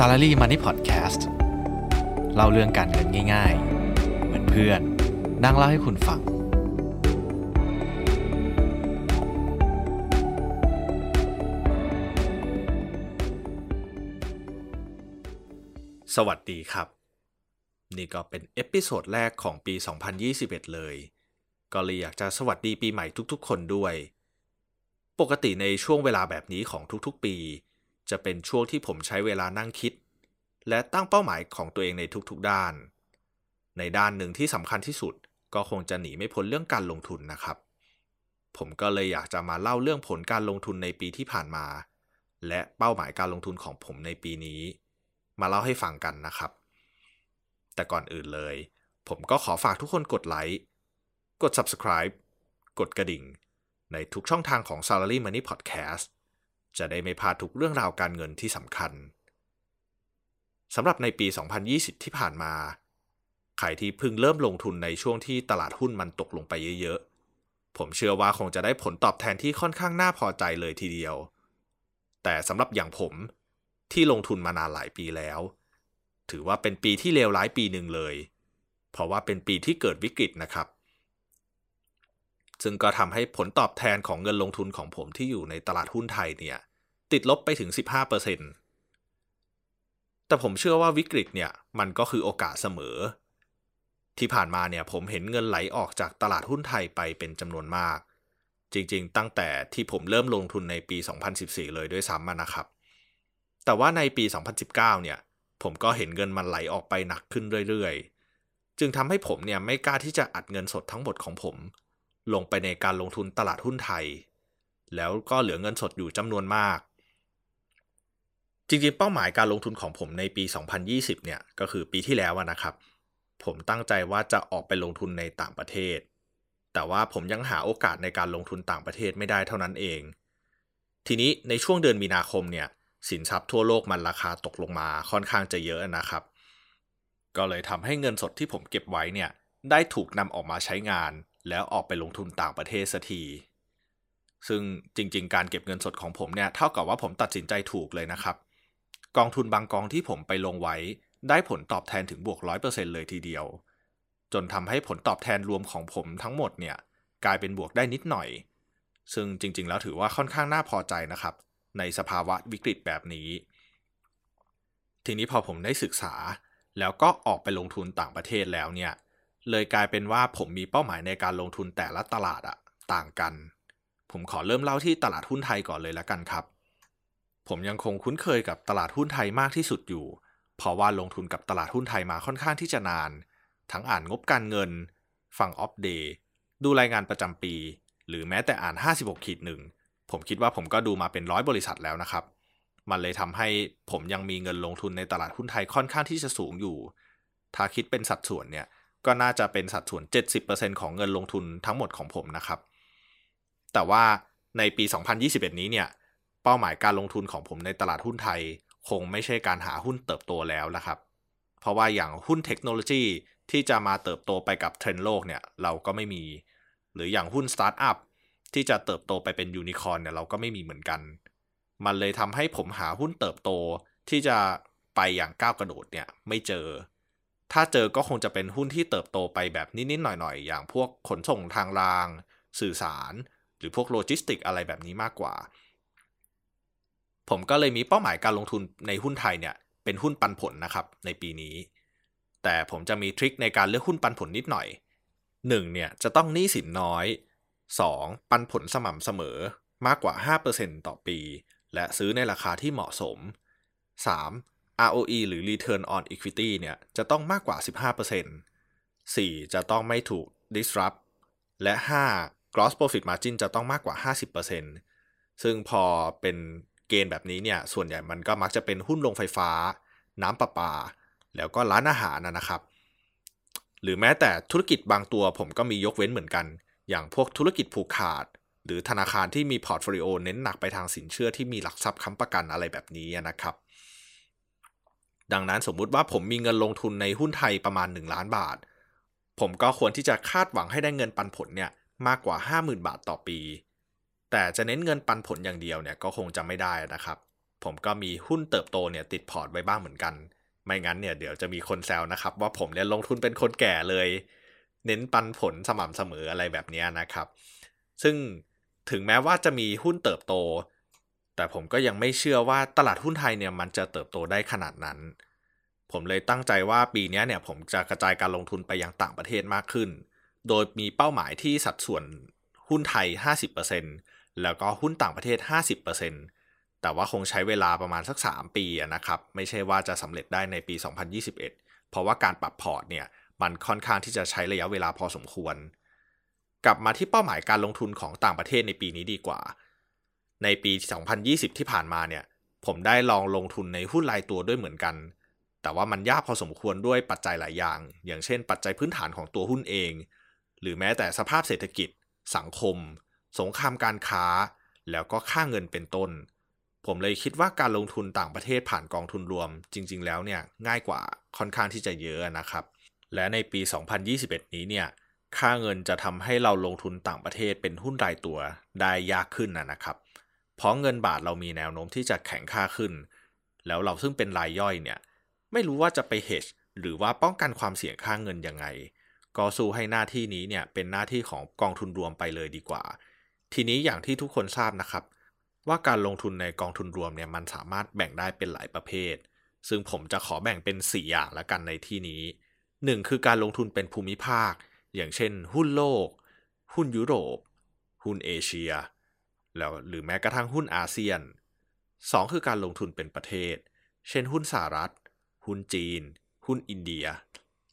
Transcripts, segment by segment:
Salary Money Podcast เล่าเรื่องการเงินง่าย ๆ เหมือนเพื่อนนั่งเล่าให้คุณฟัง สวัสดีครับ นี่ก็เป็น episode แรกของปี 2021 เลย ก็เลยอยากจะสวัสดีปีใหม่ทุกๆ คนด้วย ปกติในช่วงเวลาแบบนี้ของทุกๆ ปี จะเป็นช่วงที่ผมใช้เวลานั่งคิด และตั้งเป้าหมายของตัวเองในทุกๆด้าน ในด้านหนึ่งที่สำคัญที่สุดก็คงจะหนีไม่พ้นเรื่องการลงทุนนะครับ ผมก็เลยอยากจะมาเล่าเรื่องผลการลงทุนในปีที่ผ่านมา และเป้าหมายการลงทุนของผมในปีนี้ มาเล่าให้ฟังกันนะครับ แต่ก่อนอื่นเลย ผมก็ขอฝากทุกคนกดไลค์ กด subscribe กดกระดิ่ง ในทุกช่องทางของ Salary Money Podcast จะได้ไม่พลาดทุกเรื่องราวการเงินที่สำคัญสำหรับในปี 2020 ที่ผ่านมาใครที่เพิ่งเริ่มลงทุนในช่วงที่ตลาดหุ้นมันตกลงไปเยอะๆ ผมเชื่อว่าคงจะได้ผลตอบแทนที่ค่อนข้างน่าพอใจเลยทีเดียว แต่สำหรับอย่างผมที่ลงทุนมานานหลายปีแล้ว ถือว่าเป็นปีที่เลวร้ายปีหนึ่งเลย เพราะว่าเป็นปีที่เกิดวิกฤตนะครับ ซึ่งก็ทำให้ผลตอบแทนของเงินลงทุนของผมที่อยู่ในตลาดหุ้นไทยเนี่ยติดลบไปถึง 15%แต่ผมเชื่อว่าวิกฤตเนี่ยมันก็คือโอกาสเสมอ ที่ผ่านมาเนี่ยผมเห็นเงินไหลออกจากตลาดหุ้นไทยไปเป็นจำนวนมาก จริงๆ ตั้งแต่ที่ผมเริ่มลงทุนในปี 2014 เลยด้วยซ้ำนะครับ แต่ว่าในปี 2019 เนี่ยผมก็เห็นเงินมันไหลออกไปหนักขึ้นเรื่อยๆ จึงทำให้ผมเนี่ยไม่กล้าที่จะอัดเงินสดทั้งหมดของผม ลงไปในการลงทุนตลาดหุ้นไทย แล้วก็เหลือเงินสดอยู่จำนวนมาก จริงๆ เป้าหมายการลงทุนของผมในปี 2020 เนี่ย ก็คือปีที่แล้วนะครับ ผมตั้งใจว่าจะออกไปลงทุนในต่างประเทศ แต่ว่าผมยังหาโอกาสในการลงทุนต่างประเทศไม่ได้เท่านั้นเอง ทีนี้ในช่วงเดือนมีนาคมเนี่ย สินทรัพย์ทั่วโลกมันราคาตกลงมาค่อนข้างจะเยอะนะครับ ก็เลยทำให้เงินสดที่ผมเก็บไว้เนี่ย ได้ถูกนำออกมาใช้งาน แล้วออกไปลงทุนต่างประเทศสักที ซึ่งจริง ๆ การเก็บเงินสดของผมเนี่ยเท่ากับว่าผมตัดสินใจถูกเลยนะครับ กองทุนบางกองที่ผมไปลงไว้ ได้ผลตอบแทนถึงบวก 100%เลยทีเดียว จนทำให้ผลตอบแทนรวมของผมทั้งหมดเนี่ยกลายเป็นบวกได้นิดหน่อย ซึ่งจริง ๆ แล้วถือว่าค่อนข้างน่าพอใจนะครับ ในสภาวะวิกฤตแบบนี้ ทีนี้พอผมได้ศึกษาแล้วก็ออกไปลงทุนต่างประเทศแล้วเนี่ย เลยกลายเป็นว่าผมมีเป้าหมายในการลงทุนแต่ละตลาดอะต่างกัน ผมขอเริ่มเล่าที่ตลาดหุ้นไทยก่อนเลยละกันครับ ผมยังคงคุ้นเคยกับตลาดหุ้นไทยมากที่สุดอยู่ เพราะว่าลงทุนกับตลาดหุ้นไทยมาค่อนข้างที่จะนาน ทั้งอ่านงบการเงิน ฟังออฟเดย์ดูรายงานประจำปี หรือแม้แต่อ่าน 56ขีดหนึ่งผมคิดว่าผมก็ดูมาเป็นร้อยบริษัทแล้วนะครับ มันเลยทำให้ผมยังมีเงินลงทุนในตลาดหุ้นไทยค่อนข้างที่จะสูงอยู่ ถ้าคิดเป็นสัดส่วนเนี่ย ก็น่าจะเป็นสัดส่วน 70%ของเงินลงทุนทั้งหมดของผมนะครับ แต่ว่าในปี 2021 นี้เนี่ยเป้าหมายการลงทุนของผมในตลาดหุ้นไทย คงไม่ใช่การหาหุ้นเติบโตแล้วนะครับ เพราะว่าอย่างหุ้นเทคโนโลยีที่จะมาเติบโตไปกับเทรนด์โลกเนี่ยเราก็ไม่มี หรืออย่างหุ้นสตาร์ทอัพที่จะเติบโตไปเป็นยูนิคอร์นเนี่ยเราก็ไม่มีเหมือนกัน มันเลยทำให้ผมหาหุ้นเติบโตที่จะไปอย่างก้าวกระโดดเนี่ยไม่เจอ ถ้าเจอก็คงจะเป็นหุ้นที่เติบโตไปแบบนิดๆหน่อยๆ อย่างพวกขนส่งทางราง สื่อสาร หรือพวกโลจิสติกอะไรแบบนี้มากกว่า ผมก็เลยมีเป้าหมายการลงทุนในหุ้นไทยเนี่ยเป็นหุ้นปันผลนะครับในปีนี้ แต่ผมจะมีทริคในการเลือกหุ้นปันผลนิดหน่อย 1. เนี่ยจะต้องหนี้สินน้อย 2. ปันผลสม่ำเสมอมากกว่า 5%ต่อปี และซื้อในราคาที่เหมาะสม 3. ROE หรือ Return on Equity เนี่ยจะต้องมากกว่า 15% 4. จะต้องไม่ถูก disrupt และ 5. gross profit margin จะต้องมากกว่า 50%ซึ่งพอเป็นเกณฑ์แบบนี้เนี่ยส่วนใหญ่มันก็มักจะเป็นหุ้นโรงไฟฟ้า น้ำประปา แล้วก็ร้านอาหารนะครับ หรือแม้แต่ธุรกิจบางตัวผมก็มียกเว้นเหมือนกัน อย่างพวกธุรกิจผูกขาด หรือธนาคารที่มี portfolio เน้นหนักไปทางสินเชื่อที่มีหลักทรัพย์ค้ำประกันอะไรแบบนี้นะครับ ดังนั้นสมมุติว่าผมมีเงินลงทุนในหุ้นไทยประมาณ 1 ล้านบาท ผมก็ควรที่จะคาดหวังให้ได้เงินปันผลเนี่ยมากกว่า 50,000 บาทต่อปี แต่จะเน้นเงินปันผลอย่างเดียวเนี่ยก็คงจะไม่ได้นะครับ ผมก็มีหุ้นเติบโตเนี่ยติดพอร์ตไว้บ้างเหมือนกัน ไม่งั้นเนี่ยเดี๋ยวจะมีคนแซวนะครับ ว่าผมเนี่ยลงทุนเป็นคนแก่เลย เน้นปันผลสม่ำเสมออะไรแบบนี้นะครับ ซึ่งถึงแม้ว่าจะมีหุ้นเติบโต แต่ผมก็ยังไม่เชื่อว่าตลาดหุ้นไทยเนี่ยมันจะเติบโตได้ขนาดนั้น ผมเลยตั้งใจว่าปีนี้เนี่ยผมจะกระจายการลงทุนไปยังต่างประเทศมากขึ้น โดยมีเป้าหมายที่สัดส่วนหุ้นไทย 50%แล้วก็หุ้นต่างประเทศ 50%แต่ว่าคงใช้เวลาประมาณสัก 3 ปีนะครับ ไม่ใช่ว่าจะสำเร็จได้ในปี 2021 เพราะว่าการปรับพอร์ตเนี่ยมันค่อนข้างที่จะใช้ระยะเวลาพอสมควร กลับมาที่เป้าหมายการลงทุนของต่างประเทศในปีนี้ดีกว่า ในปี 2020 ที่ผ่านมาเนี่ย ผมได้ลองลงทุนในหุ้นรายตัวด้วยเหมือนกัน แต่ว่ามันยากพอสมควรด้วยปัจจัยหลายอย่าง อย่างเช่น ปัจจัยพื้นฐานของตัวหุ้นเอง หรือแม้แต่สภาพเศรษฐกิจ สังคม สงครามการค้า แล้วก็ค่าเงินเป็นต้น ผมเลยคิดว่าการลงทุนต่างประเทศผ่านกองทุนรวม จริง ๆ แล้วเนี่ยง่ายกว่าค่อนข้างที่จะเยอะนะครับ และในปี 2021 นี้เนี่ยค่าเงินจะทำให้เราลงทุนต่างประเทศเป็นหุ้นรายตัวได้ยากขึ้นนะครับ เพราะเงินบาทเรามีแนวโน้มที่จะแข็งค่าขึ้น แล้วเราซึ่งเป็นรายย่อยเนี่ย ไม่รู้ว่าจะไปเฮชหรือว่าป้องกันความเสี่ยงค่าเงินยังไง ก็สู้ให้หน้าที่นี้เนี่ยเป็นหน้าที่ของกองทุนรวมไปเลยดีกว่า ทีนี้อย่างที่ทุกคนทราบนะครับ ว่าการลงทุนในกองทุนรวมเนี่ยมันสามารถแบ่งได้เป็นหลายประเภท ซึ่งผมจะขอแบ่งเป็น 4 อย่างละกันในที่นี้ 1 คือการลงทุนเป็นภูมิภาค อย่างเช่น หุ้นโลก หุ้นยุโรป หุ้นเอเชีย แล้วหรือแม้กระทั่งหุ้นอาเซียน 2 คือการลงทุนเป็นประเทศ เช่นหุ้นสหรัฐ หุ้นจีน หุ้นอินเดีย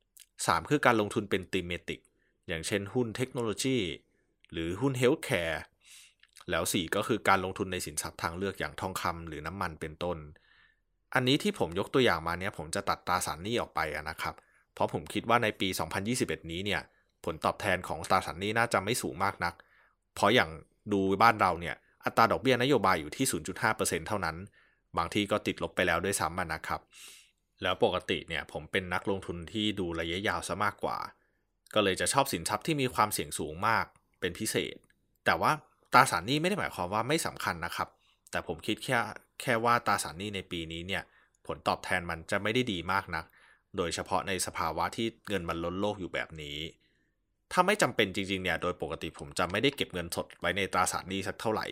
3 คือการลงทุนเป็น thematic อย่างเช่นหุ้นเทคโนโลยี หรือหุ้น healthcare แล้ว 4 ก็คือการลงทุนในสินทรัพย์ทางเลือกอย่างทองคำหรือน้ำมันเป็นต้น อันนี้ที่ผมยกตัวอย่างมาเนี้ยผมจะตัดตราสารหนี้ออกไปนะครับ เพราะผมคิดว่าในปี 2021 นี้เนี่ยผลตอบแทนของตราสารหนี้น่าจะไม่สูงมากนัก เพราะอย่าง ดูบ้านเราเนี่ยอัตราดอกเบี้ยนโยบายอยู่ที่ 0.5%เท่านั้น บางที่ก็ติดลบไปแล้วด้วยซ้ำนะครับ แล้วปกติเนี่ยผมเป็นนักลงทุนที่ดูระยะยาวซะมากกว่า ก็เลยจะชอบสินทรัพย์ที่มีความเสี่ยงสูงมากเป็นพิเศษ แต่ว่าตราสารหนี้ไม่ได้หมายความว่าไม่สำคัญนะครับ แต่ผมคิดแค่แค่ว่าตราสารหนี้ในปีนี้เนี่ยผลตอบแทนมันจะไม่ได้ดีมากนัก โดยเฉพาะในสภาวะที่เงินมันล้นโลกอยู่แบบนี้ ถ้าไม่จำเป็นจริงๆเนี่ยโดยปกติผมจะไม่ได้เก็บเงินสดไว้ในตราสารหนี้สักเท่าไหร่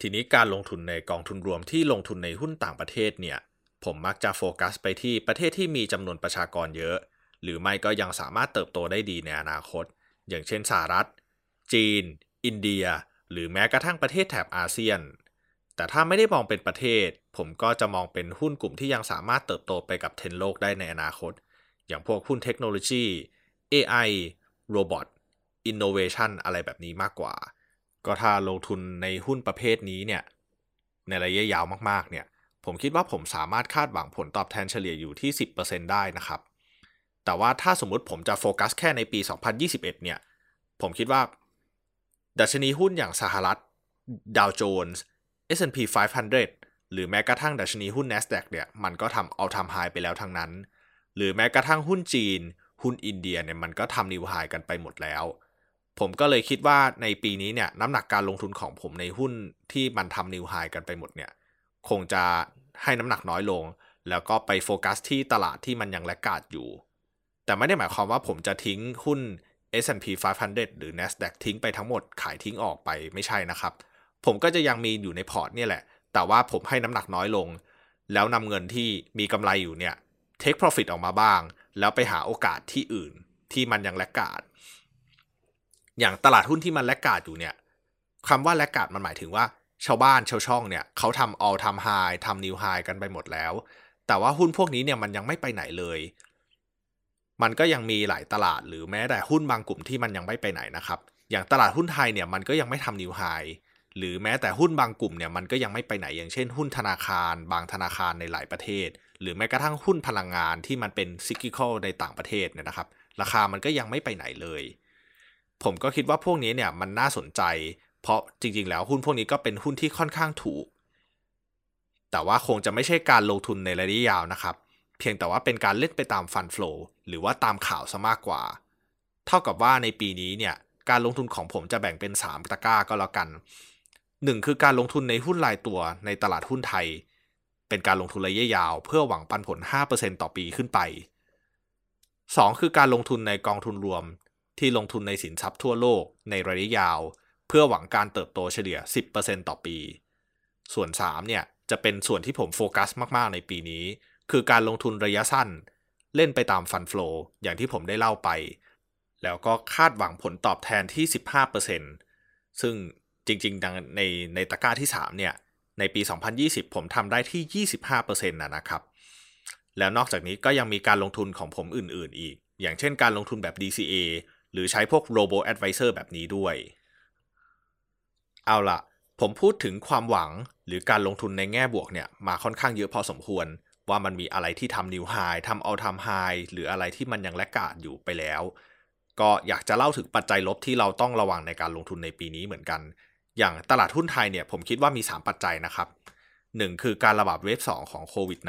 ทีนี้การลงทุนในกองทุนรวมที่ลงทุนในหุ้นต่างประเทศเนี่ยผมมักจะโฟกัสไปที่ประเทศที่มีจำนวนประชากรเยอะ หรือไม่ก็ยังสามารถเติบโตได้ดีในอนาคต อย่างเช่นสหรัฐ จีน อินเดีย หรือแม้กระทั่งประเทศแถบอาเซียน แต่ถ้าไม่ได้มองเป็นประเทศ ผมก็จะมองเป็นหุ้นกลุ่มที่ยังสามารถเติบโตไปกับเทรนด์โลกได้ในอนาคต อย่างพวกหุ้นเทคโนโลยี AI robot Innovation อะไรแบบนี้มากกว่า ก็ถ้าลงทุนในหุ้นประเภทนี้เนี่ย ในระยะยาวมากๆเนี่ย ผมคิดว่าผมสามารถคาดหวังผลตอบแทนเฉลี่ยอยู่ที่ 10%ได้นะครับ แต่ว่าถ้าสมมุติผมจะโฟกัสแค่ในปี 2021 เนี่ย ผมคิดว่า ดัชนีหุ้นอย่างสหรัฐดาวโจนส์ S&P 500 หรือแม้กระทั่งดัชนีหุ้น NASDAQ เนี่ย มันก็ทำเอาทำไฮไปแล้วทั้งนั้น หรือแม้กระทั่งหุ้นจีน หุ้นอินเดียเนี่ยมันก็ทำนิวไฮกันไปหมดแล้ว ผมก็เลยคิดว่าในปีนี้เนี่ยน้ำหนักการลงทุนของผมในหุ้นที่มันทำนิวไฮกันไปหมดเนี่ยคงจะให้น้ำหนักน้อยลง แล้วก็ไปโฟกัสที่ตลาดที่มันยังแลกกาดอยู่ แต่ไม่ได้หมายความว่าผมจะทิ้งหุ้น S&P 500 หรือ NASDAQ ทิ้งไปทั้งหมดขายทิ้งออกไปไม่ใช่นะครับ ผมก็จะยังมีอยู่ในพอร์ตเนี่ยแหละ แต่ว่าผมให้น้ำหนักน้อยลง แล้วนำเงินที่มีกำไรอยู่เนี่ย take profit ออกมาบ้าง แล้วไปหาโอกาสที่อื่นที่มันยังแลกกาด อย่างตลาดหุ้นที่มันแลกกาดอยู่เนี่ยคำว่าแลกกาดมันหมายถึงว่า ชาวบ้านชาวช่องเนี่ยเขาทำ all time high ทำ new high กันไปหมดแล้ว แต่ว่าหุ้นพวกนี้เนี่ยมันยังไม่ไปไหนเลย มันก็ยังมีหลายตลาดหรือแม้แต่หุ้นบางกลุ่มที่มันยังไม่ไปไหนนะครับ อย่างตลาดหุ้นไทยเนี่ยมันก็ยังไม่ทำนิวไฮหรือแม้แต่หุ้นบางกลุ่มเนี่ยมันก็ยังไม่ไปไหนอย่างเช่น หุ้นธนาคาร บางธนาคารในหลายประเทศ หรือแม้กระทั่งหุ้นพลังงานที่มันเป็นซิกิคอลในต่างประเทศเนี่ยนะครับ ราคามันก็ยังไม่ไปไหนเลย ผมก็คิดว่าพวกนี้เนี่ยมันน่าสนใจ เพราะจริงๆ แล้วหุ้นพวกนี้ก็เป็นหุ้นที่ค่อนข้างถูก แต่ว่าคงจะไม่ใช่การลงทุนในระยะยาวนะครับ เพียงแต่ว่าเป็นการเล่นไปตามฟันฟลูหรือว่าตามข่าวซะมากกว่า เท่ากับว่าในปีนี้เนี่ยการลงทุนของผมจะแบ่งเป็น 3 ตะกร้าก็แล้วกัน 1 คือการลงทุนในหุ้นรายตัวในตลาดหุ้นไทย เป็นการลงทุนระยะยาว เพื่อหวังปันผล 5%ต่อปีขึ้นไป 2. คือการลงทุนในกองทุนรวม ที่ลงทุนในสินทรัพย์ทั่วโลกในระยะยาว เพื่อหวังการเติบโตเฉลี่ย 10%ต่อปี ส่วน 3 เนี่ย จะเป็นส่วนที่ผมโฟกัสมาก ๆ ในปีนี้ คือการลงทุนระยะสั้น เล่นไปตามฟันฟลูอย่างที่ผมได้เล่าไป แล้วก็คาดหวังผลตอบแทนที่ 15%ซึ่งจริง ๆ ในในตะกร้าที่ 3 เนี่ย ในปี 2020 ผมทำได้ที่ 25%นะนะครับ แล้วนอกจากนี้ก็ยังมีการลงทุนของผมอื่นๆ อีก อย่างเช่นการลงทุนแบบ DCA หรือใช้พวก Robo Advisor แบบนี้ด้วย เอาละผมพูดถึงความหวังหรือการลงทุนในแง่บวกเนี่ย มาค่อนข้างเยอะพอสมควร ว่ามันมีอะไรที่ทำนิวไฮทำเอาทำไฮหรืออะไรที่มันยังแลกกาดอยู่ไปแล้ว ก็อยากจะเล่าถึงปัจจัยลบที่เราต้องระวังในการลงทุนในปีนี้เหมือนกัน อย่างตลาดหุ้นไทยเนี่ยผมคิดว่ามี 3 ปัจจัยนะครับ 1 คือการระบาดเวฟ2ของโควิด -19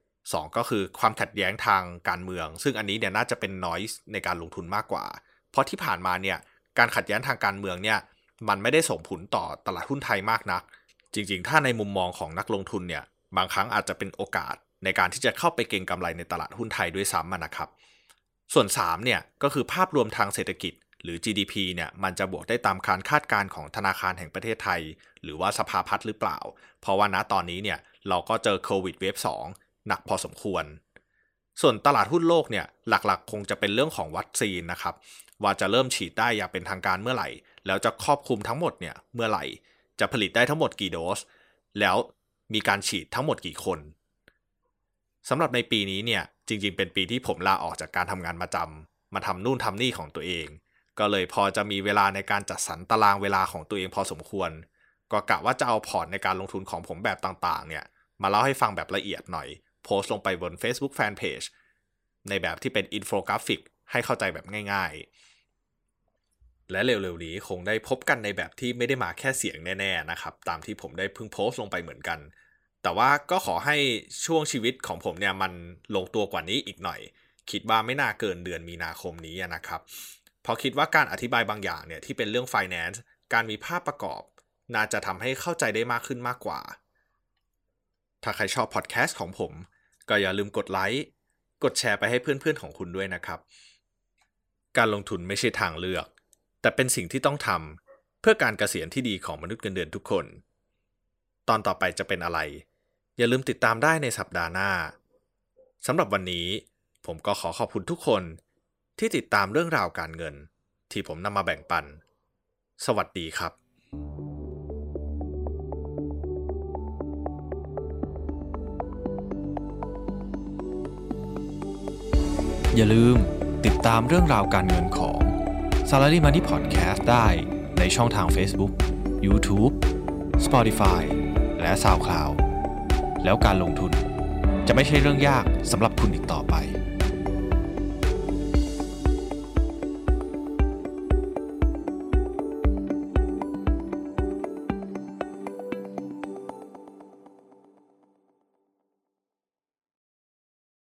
2 ก็คือความขัดแย้งทางการเมือง ซึ่งอันนี้เนี่ยน่าจะเป็นน้อยในการลงทุนมากกว่า เพราะที่ผ่านมาเนี่ยการขัดแย้งทางการเมืองเนี่ยมันไม่ได้ส่งผลต่อตลาดหุ้นไทยมากนัก จริง ๆ ถ้าในมุมมองของนักลงทุนเนี่ยบางครั้งอาจจะเป็นโอกาสในการที่จะเข้าไปเก็งกำไรในตลาดหุ้นไทยด้วยซ้ำนะครับ ส่วน3เนี่ยก็คือภาพรวมทางเศรษฐกิจ หรือ GDP เนี่ยมันจะบวกได้ตามการคาดการณ์ของธนาคารแห่งประเทศไทย หรือว่าสภาพัฒน์หรือเปล่า เพราะว่าณตอนนี้เนี่ยเราก็เจอโควิดเวฟ2หนักพอสมควร ส่วนตลาดหุ้นโลกเนี่ยหลักๆ คงจะเป็นเรื่องของวัคซีนนะครับว่าจะเริ่มฉีดได้อย่างเป็นทางการเมื่อไหร่ แล้วจะครอบคลุมทั้งหมดเนี่ยเมื่อไหร่จะผลิตได้ทั้งหมดกี่โดส แล้วมีการฉีดทั้งหมดกี่คนสำหรับในปีนี้เนี่ยจริงๆ เป็นปีที่ผมลาออกจากการทำงานมาจำมาทำนู่นทำนี่ของตัวเอง ก็เลยพอจะมีเวลาในการจัดสรรตารางเวลาของตัวเองพอสมควร ก็กะว่าจะเอาพอร์ตในการลงทุนของผมแบบต่างๆ เนี่ย มาเล่าให้ฟังแบบละเอียดหน่อย โพสต์ลงไปบน Facebook Fanpage ในแบบที่เป็นอินโฟกราฟิกให้เข้าใจแบบง่ายๆ และเร็วๆนี้คงได้พบกันในแบบที่ไม่ได้มาแค่เสียงแน่ๆนะครับ ตามที่ผมได้เพิ่งโพสต์ลงไปเหมือนกัน แต่ว่าก็ขอให้ช่วงชีวิตของผมเนี่ยมันลงตัวกว่านี้อีกหน่อย คิดว่าไม่น่าเกินเดือนมีนาคมนี้นะครับ พราะคิดว่าการอธิบายบางอย่างเนี่ยที่เป็นเรื่อง finance การมีภาพประกอบ น่าจะทำให้เข้าใจได้มากขึ้นมากกว่า ถ้าใครชอบพอดแคสต์ของผม ก็อย่าลืมกดไลค์กดแชร์ไปให้เพื่อนๆของคุณด้วยนะครับ การลงทุนไม่ใช่ทางเลือก แต่เป็นสิ่งที่ต้องทำเพื่อการเกษียณที่ดีของมนุษย์เงินเดือนทุกคน ตอนต่อไปจะเป็นอะไร อย่าลืมติดตามได้ในสัปดาห์หน้าสำหรับวันนี้ ผมก็ขอขอบคุณทุกคน ที่ติดตามเรื่องราวการเงิน ที่ผมนำมาแบ่งปัน สวัสดีครับอย่าลืมติดตามเรื่องราวการเงินของ Salary Money Podcast ได้ในช่องทาง Facebook, YouTube, Spotify และ SoundCloud แล้วการลงทุนจะไม่ใช่เรื่องยากสำหรับคุณอีกต่อไป